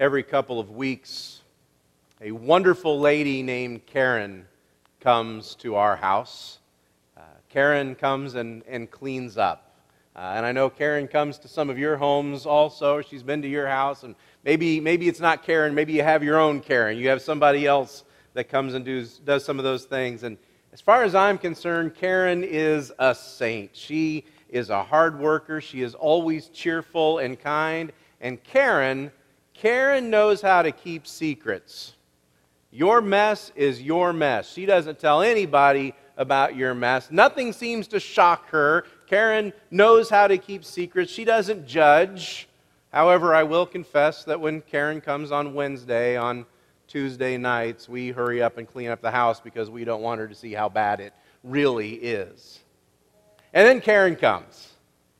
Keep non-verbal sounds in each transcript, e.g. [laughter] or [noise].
every couple of weeks, a wonderful lady named Karen comes to our house. Uh, Karen comes and, and cleans up. Uh, and I know Karen comes to some of your homes also. She's been to your house. And maybe, maybe it's not Karen. Maybe you have your own Karen. You have somebody else that comes and does, does some of those things. And as far as I'm concerned, Karen is a saint. She is a hard worker. She is always cheerful and kind. And Karen Karen knows how to keep secrets. Your mess is your mess. She doesn't tell anybody about your mess. Nothing seems to shock her. Karen knows how to keep secrets. She doesn't judge. However, I will confess that when Karen comes on Wednesday, on Tuesday nights, we hurry up and clean up the house because we don't want her to see how bad it really is. And then Karen comes,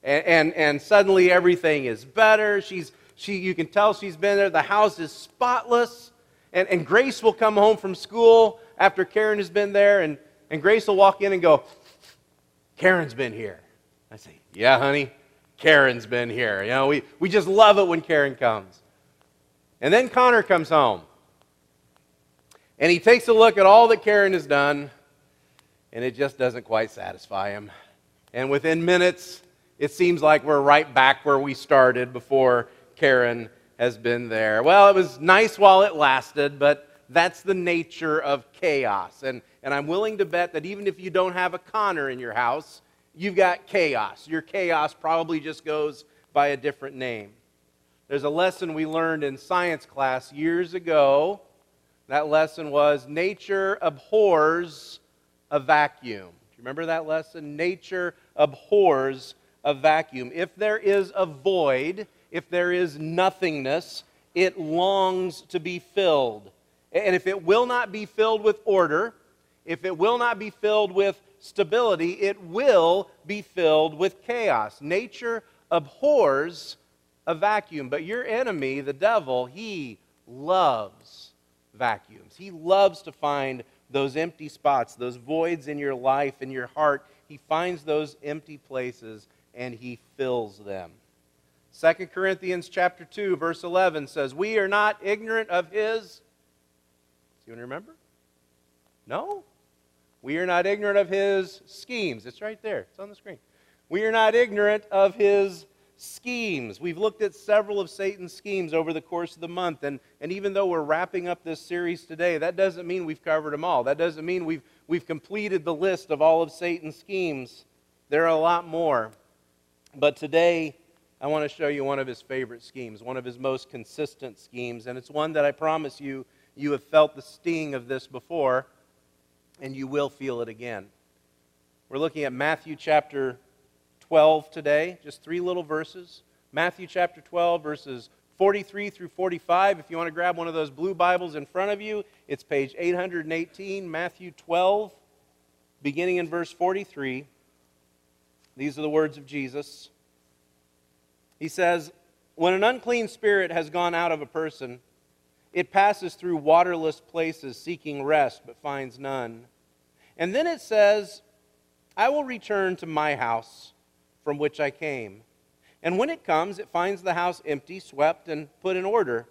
and, and, and suddenly everything is better. She's she, you can tell she's been there. The house is spotless. And, and Grace will come home from school after Karen has been there, and, and Grace will walk in and go, Karen's been here. I say, Yeah, honey, Karen's been here. You know, we, we just love it when Karen comes. And then Connor comes home. And he takes a look at all that Karen has done, and it just doesn't quite satisfy him. And within minutes, it seems like we're right back where we started before Karen has been there. Well, it was nice while it lasted, but that's the nature of chaos. And, and I'm willing to bet that even if you don't have a Connor in your house, you've got chaos. Your chaos probably just goes by a different name. There's a lesson we learned in science class years ago. That lesson was nature abhors a vacuum. Do you remember that lesson? Nature abhors a vacuum. If there is a void, if there is nothingness, it longs to be filled. And if it will not be filled with order, if it will not be filled with stability, it will be filled with chaos. Nature abhors a vacuum, but your enemy, the devil, he loves vacuums. He loves to find those empty spots, those voids in your life, in your heart. He finds those empty places and he fills them. 2 Corinthians chapter 2 verse 11 says, "We are not ignorant of his Do you remember? No? We are not ignorant of his schemes. It's right there. It's on the screen. We are not ignorant of his schemes. We've looked at several of Satan's schemes over the course of the month, and, and even though we're wrapping up this series today, that doesn't mean we've covered them all. That doesn't mean we've, we've completed the list of all of Satan's schemes. There are a lot more. But today, I want to show you one of his favorite schemes, one of his most consistent schemes, and it's one that I promise you, you have felt the sting of this before, and you will feel it again. We're looking at Matthew chapter 12 today, just three little verses. Matthew chapter 12, verses 43 through 45. If you want to grab one of those blue Bibles in front of you, it's page 818, Matthew 12, beginning in verse 43. These are the words of Jesus. He says, When an unclean spirit has gone out of a person, it passes through waterless places seeking rest, but finds none. And then it says, I will return to my house from which I came. And when it comes, it finds the house empty, swept, and put in order.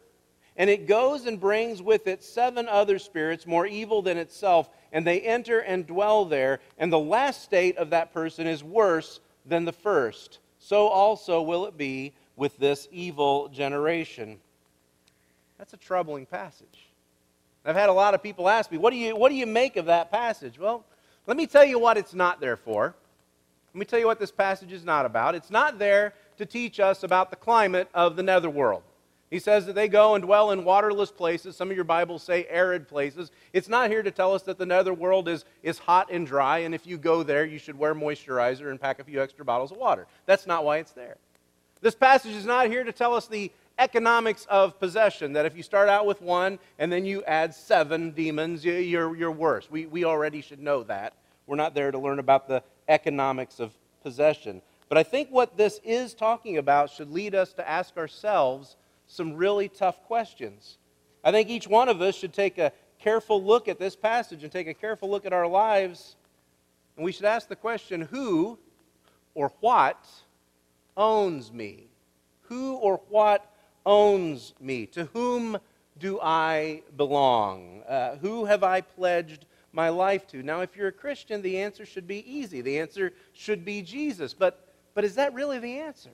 And it goes and brings with it seven other spirits more evil than itself, and they enter and dwell there. And the last state of that person is worse than the first so also will it be with this evil generation. That's a troubling passage. I've had a lot of people ask me, what do you, what do you make of that passage? Well, let me tell you what it's not there for. Let me tell you what this passage is not about. It's not there to teach us about the climate of the netherworld. He says that they go and dwell in waterless places. Some of your Bibles say arid places. It's not here to tell us that the netherworld is, is hot and dry, and if you go there, you should wear moisturizer and pack a few extra bottles of water. That's not why it's there. This passage is not here to tell us the economics of possession, that if you start out with one and then you add seven demons, you're, you're worse. We, we already should know that. We're not there to learn about the economics of possession. But I think what this is talking about should lead us to ask ourselves some really tough questions. I think each one of us should take a careful look at this passage and take a careful look at our lives. And we should ask the question who or what owns me? Who or what owns me? To whom do I belong? Uh, who have I pledged my life to? Now, if you're a Christian, the answer should be easy. The answer should be Jesus. But, but is that really the answer?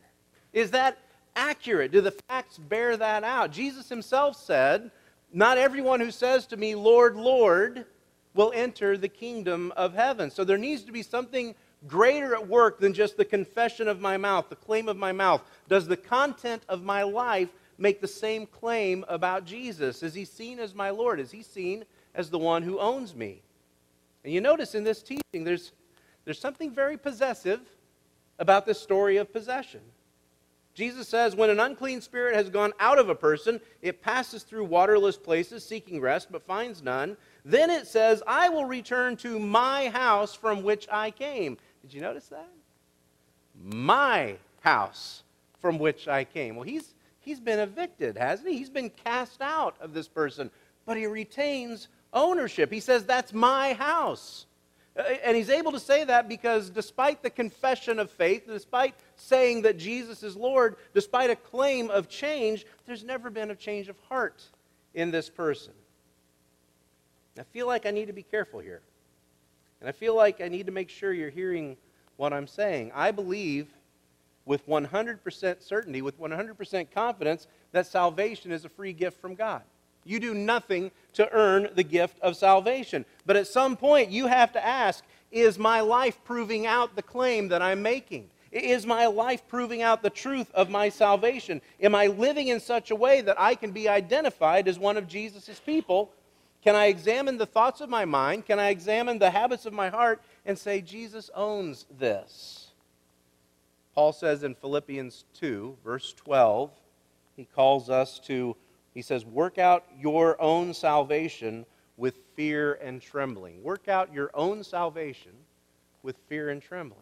Is that accurate? Do the facts bear that out? Jesus himself said, Not everyone who says to me, Lord, Lord, will enter the kingdom of heaven. So there needs to be something greater at work than just the confession of my mouth, the claim of my mouth. Does the content of my life make the same claim about Jesus? Is he seen as my Lord? Is he seen as the one who owns me? And you notice in this teaching, there's, there's something very possessive about this story of possession. Jesus says, when an unclean spirit has gone out of a person, it passes through waterless places seeking rest, but finds none. Then it says, I will return to my house from which I came. Did you notice that? My house from which I came. Well, he's, he's been evicted, hasn't he? He's been cast out of this person, but he retains ownership. He says, That's my house. And he's able to say that because despite the confession of faith, despite saying that Jesus is Lord, despite a claim of change, there's never been a change of heart in this person. I feel like I need to be careful here. And I feel like I need to make sure you're hearing what I'm saying. I believe with 100% certainty, with 100% confidence, that salvation is a free gift from God. You do nothing to earn the gift of salvation. But at some point, you have to ask Is my life proving out the claim that I'm making? Is my life proving out the truth of my salvation? Am I living in such a way that I can be identified as one of Jesus' people can I examine the thoughts of my mind? Can I examine the habits of my heart and say, Jesus owns this? Paul says in Philippians 2, verse 12, he calls us to, he says, work out your own salvation with fear and trembling. Work out your own salvation with fear and trembling.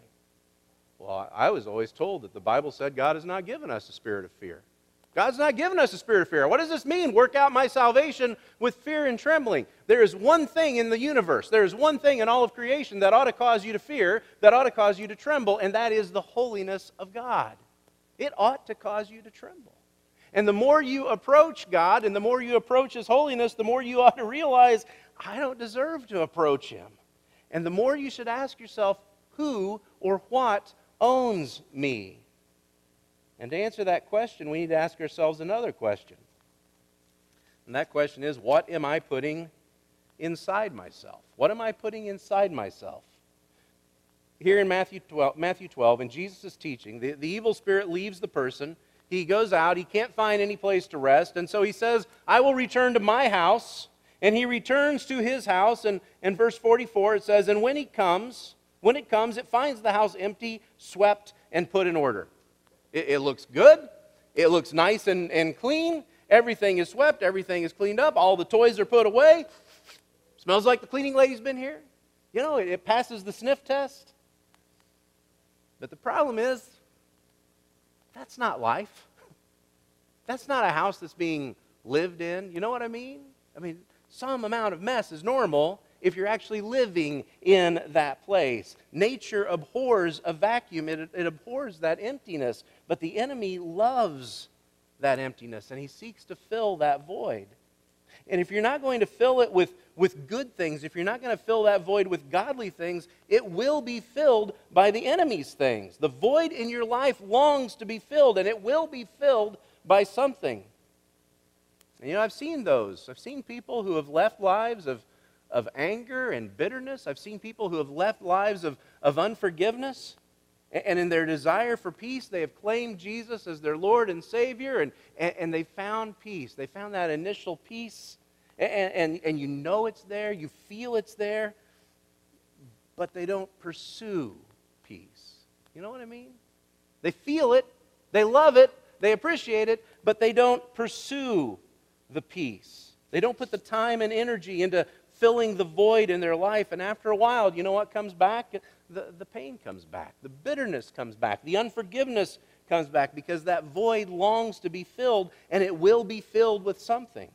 Well, I was always told that the Bible said God has not given us a spirit of fear. God's not given us a spirit of fear. What does this mean? Work out my salvation with fear and trembling. There is one thing in the universe, there is one thing in all of creation that ought to cause you to fear, that ought to cause you to tremble, and that is the holiness of God. It ought to cause you to tremble. And the more you approach God and the more you approach His holiness, the more you ought to realize, I don't deserve to approach Him. And the more you should ask yourself, who or what owns me? And to answer that question, we need to ask ourselves another question. And that question is what am I putting inside myself? What am I putting inside myself? Here in Matthew 12, Matthew 12 in Jesus' teaching, the, the evil spirit leaves the person. He goes out, he can't find any place to rest, and so he says, I will return to my house. And he returns to his house, and in verse 44 it says, And when he comes, when it comes, it finds the house empty, swept, and put in order. It, it looks good. It looks nice and, and clean. Everything is swept. Everything is cleaned up. All the toys are put away. Smells like the cleaning lady's been here. You know, it, it passes the sniff test. But the problem is, that's not life. That's not a house that's being lived in. You know what I mean? I mean, some amount of mess is normal, if you're actually living in that place. Nature abhors a vacuum, it, it abhors that emptiness, but the enemy loves that emptiness and he seeks to fill that void. And if you're not going to fill it with, with good things, if you're not going to fill that void with godly things, it will be filled by the enemy's things. The void in your life longs to be filled, and it will be filled by something. And you know, I've seen those. I've seen people who have left lives of of anger and bitterness. I've seen people who have left lives of, of unforgiveness. And in their desire for peace, they have claimed Jesus as their Lord and Savior, and, and, and they found peace. They found that initial peace, and, and, and you know it's there, you feel it's there, but they don't pursue peace. You know what I mean? They feel it, they love it, they appreciate it, but they don't pursue the peace. They don't put the time and energy into filling the void in their life. And after a while, you know what comes back? The, the pain comes back, the bitterness comes back, the unforgiveness comes back because that void longs to be filled and it will be filled with something.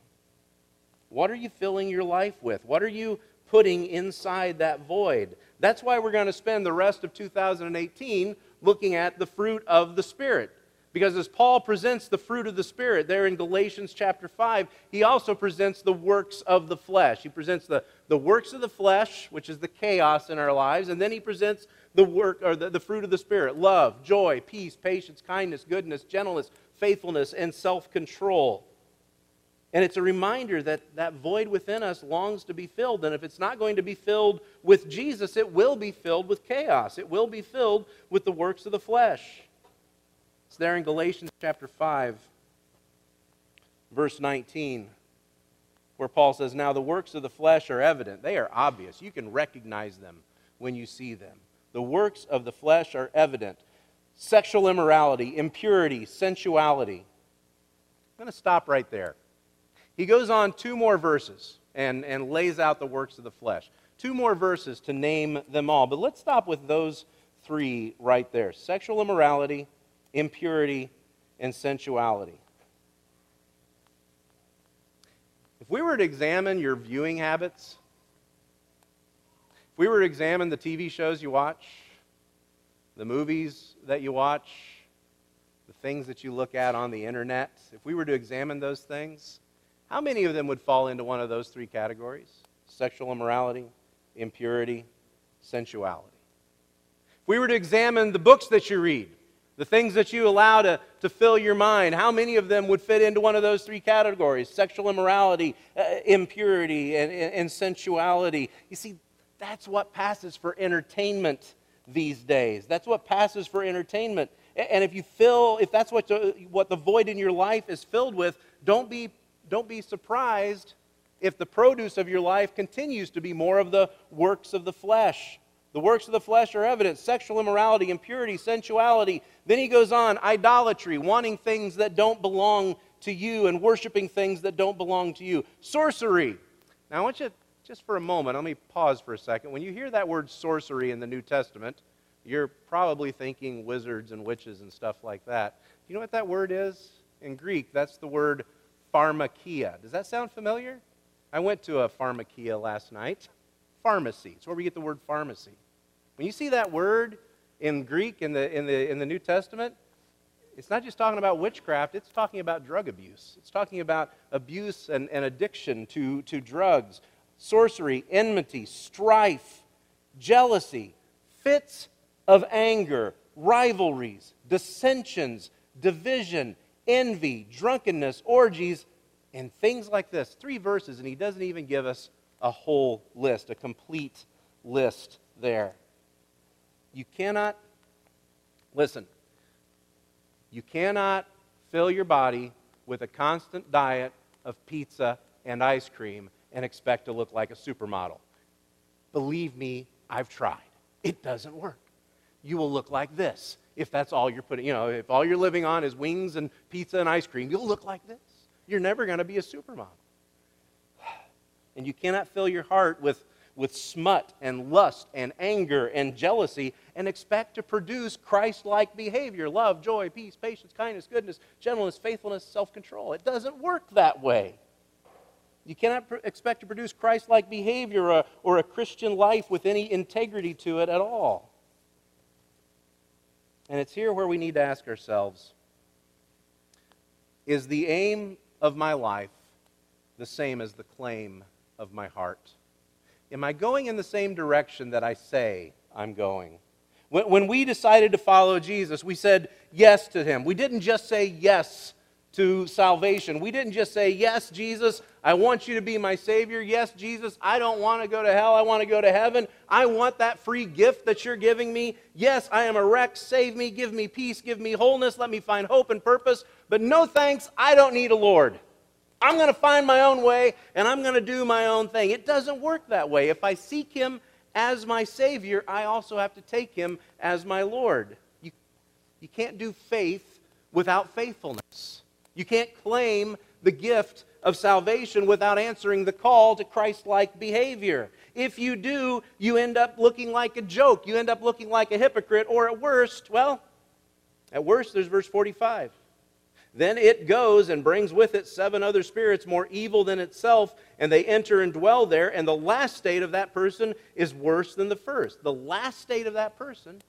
What are you filling your life with? What are you putting inside that void? That's why we're going to spend the rest of 2018 looking at the fruit of the Spirit Because as Paul presents the fruit of the Spirit there in Galatians chapter 5, he also presents the works of the flesh. He presents the, the works of the flesh, which is the chaos in our lives, and then he presents the work or the, the fruit of the Spirit love, joy, peace, patience, kindness, goodness, gentleness, faithfulness, and self control. And it's a reminder that that void within us longs to be filled. And if it's not going to be filled with Jesus, it will be filled with chaos. It will be filled with the works of the flesh. It's there in Galatians chapter 5, verse 19, where Paul says, Now the works of the flesh are evident. They are obvious. You can recognize them when you see them. The works of the flesh are evident sexual immorality, impurity, sensuality. I'm going to stop right there. He goes on two more verses and, and lays out the works of the flesh. Two more verses to name them all. But let's stop with those three right there sexual immorality, impurity, and sensuality. If we were to examine your viewing habits, if we were to examine the TV shows you watch, the movies that you watch, the things that you look at on the internet, if we were to examine those things, how many of them would fall into one of those three categories? Sexual immorality, impurity, sensuality. If we were to examine the books that you read, the things that you allow to, to fill your mind, how many of them would fit into one of those three categories? Sexual immorality, uh, impurity, and, and, and sensuality. You see, that's what passes for entertainment these days. That's what passes for entertainment. And if you fill, if that's what the, what the void in your life is filled with, don't be don't be surprised if the produce of your life continues to be more of the works of the flesh. The works of the flesh are evident sexual immorality, impurity, sensuality. Then he goes on idolatry, wanting things that don't belong to you and worshiping things that don't belong to you. Sorcery. Now, I want you, just for a moment, let me pause for a second. When you hear that word sorcery in the New Testament, you're probably thinking wizards and witches and stuff like that. Do you know what that word is? In Greek, that's the word pharmakia. Does that sound familiar? I went to a pharmakia last night. Pharmacy. It's where we get the word pharmacy. When you see that word in Greek in the, in the, in the New Testament, it's not just talking about witchcraft, it's talking about drug abuse. It's talking about abuse and, and addiction to, to drugs, sorcery, enmity, strife, jealousy, fits of anger, rivalries, dissensions, division, envy, drunkenness, orgies, and things like this. Three verses, and he doesn't even give us a whole list, a complete list there. You cannot, listen, you cannot fill your body with a constant diet of pizza and ice cream and expect to look like a supermodel. Believe me, I've tried. It doesn't work. You will look like this if that's all you're putting, you know, if all you're living on is wings and pizza and ice cream, you'll look like this. You're never going to be a supermodel. [sighs] And you cannot fill your heart with, with smut and lust and anger and jealousy and expect to produce Christ like behavior love, joy, peace, patience, kindness, goodness, gentleness, faithfulness, self control. It doesn't work that way. You cannot pr- expect to produce Christ like behavior or, or a Christian life with any integrity to it at all. And it's here where we need to ask ourselves Is the aim of my life the same as the claim of my heart? Am I going in the same direction that I say I'm going? When, we decided to follow Jesus, we said yes to him. We didn't just say yes to salvation. We didn't just say, Yes, Jesus, I want you to be my Savior. Yes, Jesus, I don't want to go to hell. I want to go to heaven. I want that free gift that you're giving me. Yes, I am a wreck. Save me. Give me peace. Give me wholeness. Let me find hope and purpose. But no thanks. I don't need a Lord. I'm going to find my own way and I'm going to do my own thing. It doesn't work that way. If I seek Him as my Savior, I also have to take Him as my Lord. You, you can't do faith without faithfulness. You can't claim the gift of salvation without answering the call to Christ like behavior. If you do, you end up looking like a joke. You end up looking like a hypocrite, or at worst, well, at worst, there's verse 45. Then it goes and brings with it seven other spirits more evil than itself, and they enter and dwell there. And the last state of that person is worse than the first. The last state of that person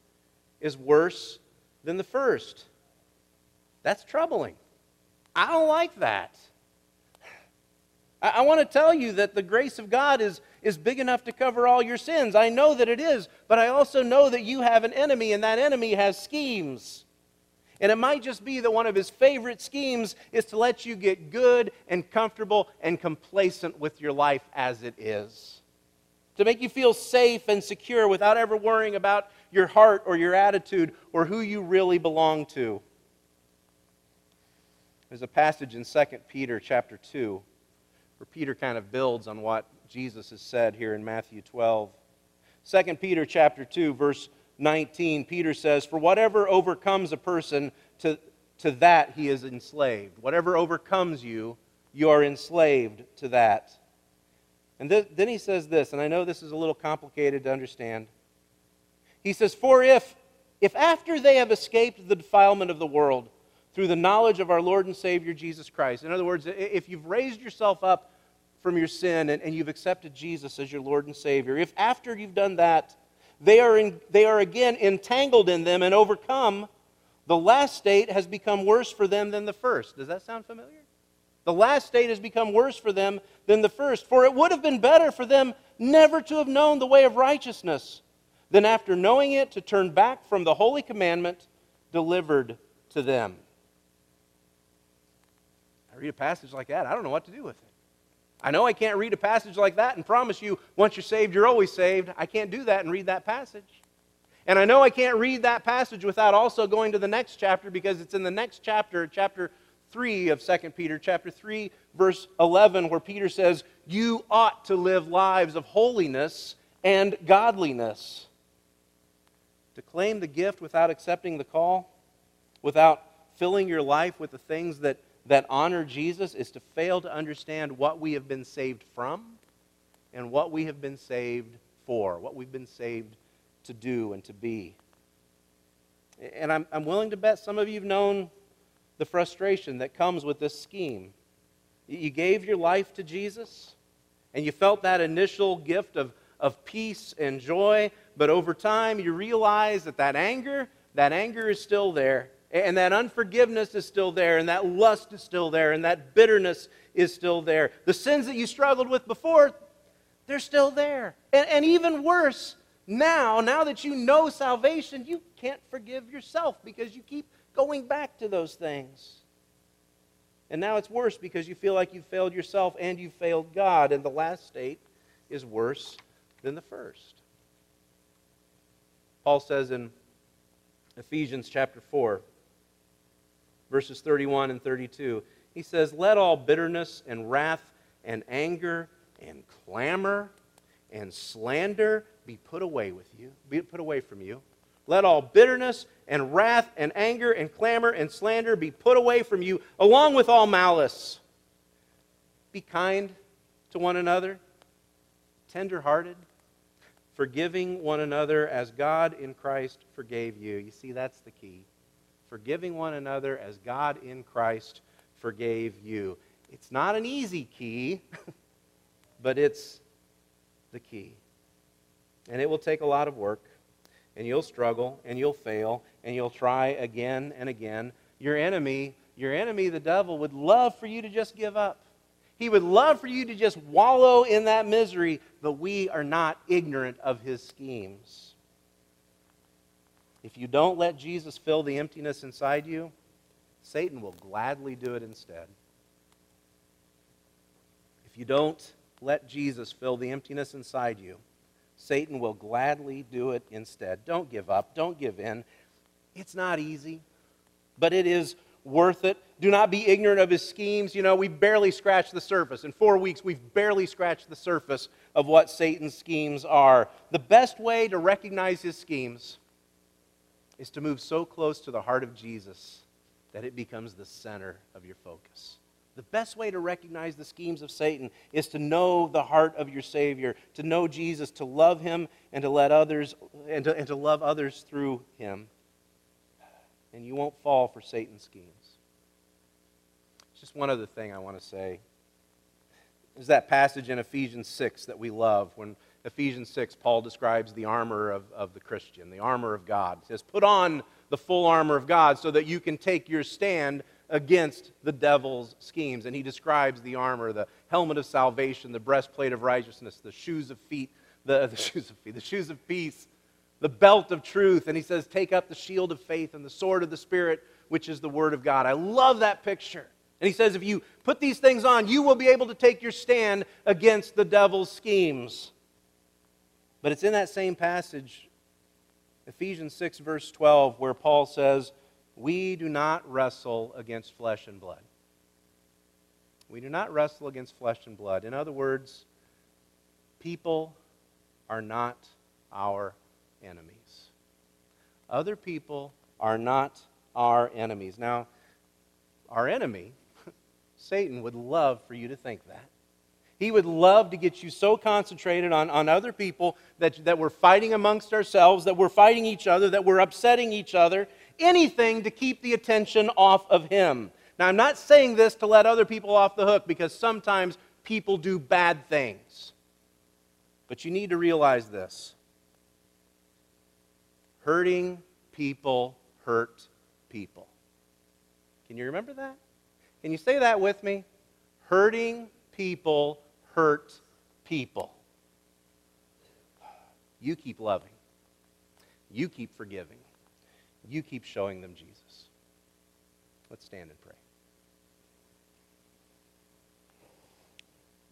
is worse than the first. That's troubling. I don't like that. I, I want to tell you that the grace of God is, is big enough to cover all your sins. I know that it is, but I also know that you have an enemy, and that enemy has schemes. And it might just be that one of his favorite schemes is to let you get good and comfortable and complacent with your life as it is. To make you feel safe and secure without ever worrying about your heart or your attitude or who you really belong to. There's a passage in 2 Peter chapter 2 where Peter kind of builds on what Jesus has said here in Matthew 12. 2 Peter chapter 2 verse 19, Peter says, For whatever overcomes a person, to, to that he is enslaved. Whatever overcomes you, you are enslaved to that. And th- then he says this, and I know this is a little complicated to understand. He says, For if, if after they have escaped the defilement of the world through the knowledge of our Lord and Savior Jesus Christ, in other words, if you've raised yourself up from your sin and, and you've accepted Jesus as your Lord and Savior, if after you've done that, they are, in, they are again entangled in them and overcome. The last state has become worse for them than the first. Does that sound familiar? The last state has become worse for them than the first. For it would have been better for them never to have known the way of righteousness than after knowing it to turn back from the holy commandment delivered to them. I read a passage like that, I don't know what to do with it. I know I can't read a passage like that and promise you once you're saved, you're always saved. I can't do that and read that passage. And I know I can't read that passage without also going to the next chapter because it's in the next chapter, chapter 3 of 2 Peter, chapter 3, verse 11, where Peter says, You ought to live lives of holiness and godliness. To claim the gift without accepting the call, without filling your life with the things that that honor Jesus is to fail to understand what we have been saved from and what we have been saved for, what we've been saved to do and to be. And I'm, I'm willing to bet some of you have known the frustration that comes with this scheme. You gave your life to Jesus, and you felt that initial gift of, of peace and joy, but over time you realize that that anger, that anger is still there and that unforgiveness is still there, and that lust is still there, and that bitterness is still there. The sins that you struggled with before, they're still there. And, and even worse, now, now that you know salvation, you can't forgive yourself because you keep going back to those things. And now it's worse because you feel like you've failed yourself and you've failed God, and the last state is worse than the first. Paul says in Ephesians chapter 4, verses 31 and 32. He says, Let all bitterness and wrath and anger and clamor and slander be put away with you, be put away from you. Let all bitterness and wrath and anger and clamor and slander be put away from you, along with all malice. Be kind to one another, tenderhearted, forgiving one another as God in Christ forgave you. You see, that's the key forgiving one another as God in Christ forgave you. It's not an easy key, [laughs] but it's the key. And it will take a lot of work, and you'll struggle, and you'll fail, and you'll try again and again. Your enemy, your enemy, the devil, would love for you to just give up. He would love for you to just wallow in that misery, but we are not ignorant of his schemes. If you don't let Jesus fill the emptiness inside you, Satan will gladly do it instead. If you don't let Jesus fill the emptiness inside you, Satan will gladly do it instead. Don't give up. Don't give in. It's not easy, but it is worth it. Do not be ignorant of his schemes. You know, we barely scratched the surface. In four weeks, we've barely scratched the surface of what Satan's schemes are. The best way to recognize his schemes is to move so close to the heart of Jesus that it becomes the center of your focus. The best way to recognize the schemes of Satan is to know the heart of your Savior, to know Jesus, to love him, and to let others and to, and to love others through him. And you won't fall for Satan's schemes. Just one other thing I want to say is that passage in Ephesians 6 that we love when Ephesians 6, Paul describes the armor of, of the Christian, the armor of God. He says, Put on the full armor of God so that you can take your stand against the devil's schemes. And he describes the armor, the helmet of salvation, the breastplate of righteousness, the shoes of feet, the, [laughs] the shoes of feet, the shoes of peace, the belt of truth. And he says, take up the shield of faith and the sword of the Spirit, which is the word of God. I love that picture. And he says, if you put these things on, you will be able to take your stand against the devil's schemes. But it's in that same passage, Ephesians 6, verse 12, where Paul says, We do not wrestle against flesh and blood. We do not wrestle against flesh and blood. In other words, people are not our enemies. Other people are not our enemies. Now, our enemy, [laughs] Satan, would love for you to think that. He would love to get you so concentrated on, on other people that, that we're fighting amongst ourselves, that we're fighting each other, that we're upsetting each other, anything to keep the attention off of him. Now, I'm not saying this to let other people off the hook because sometimes people do bad things. But you need to realize this hurting people hurt people. Can you remember that? Can you say that with me? Hurting people hurt people. You keep loving. You keep forgiving. You keep showing them Jesus. Let's stand and pray.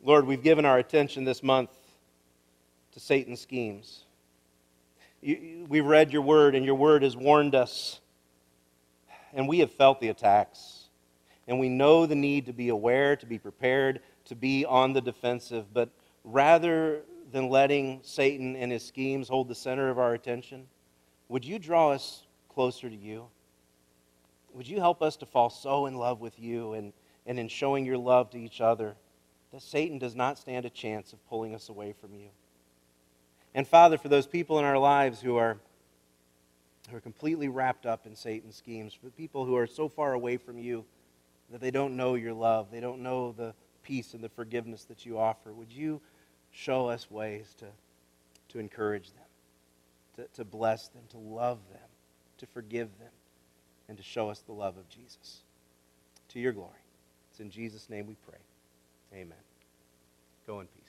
Lord, we've given our attention this month to Satan's schemes. We've read your word, and your word has warned us, and we have felt the attacks. And we know the need to be aware, to be prepared, to be on the defensive. But rather than letting Satan and his schemes hold the center of our attention, would you draw us closer to you? Would you help us to fall so in love with you and, and in showing your love to each other that Satan does not stand a chance of pulling us away from you? And Father, for those people in our lives who are, who are completely wrapped up in Satan's schemes, for people who are so far away from you that they don't know your love, they don't know the peace and the forgiveness that you offer, would you show us ways to, to encourage them, to, to bless them, to love them, to forgive them, and to show us the love of Jesus? To your glory. It's in Jesus' name we pray. Amen. Go in peace.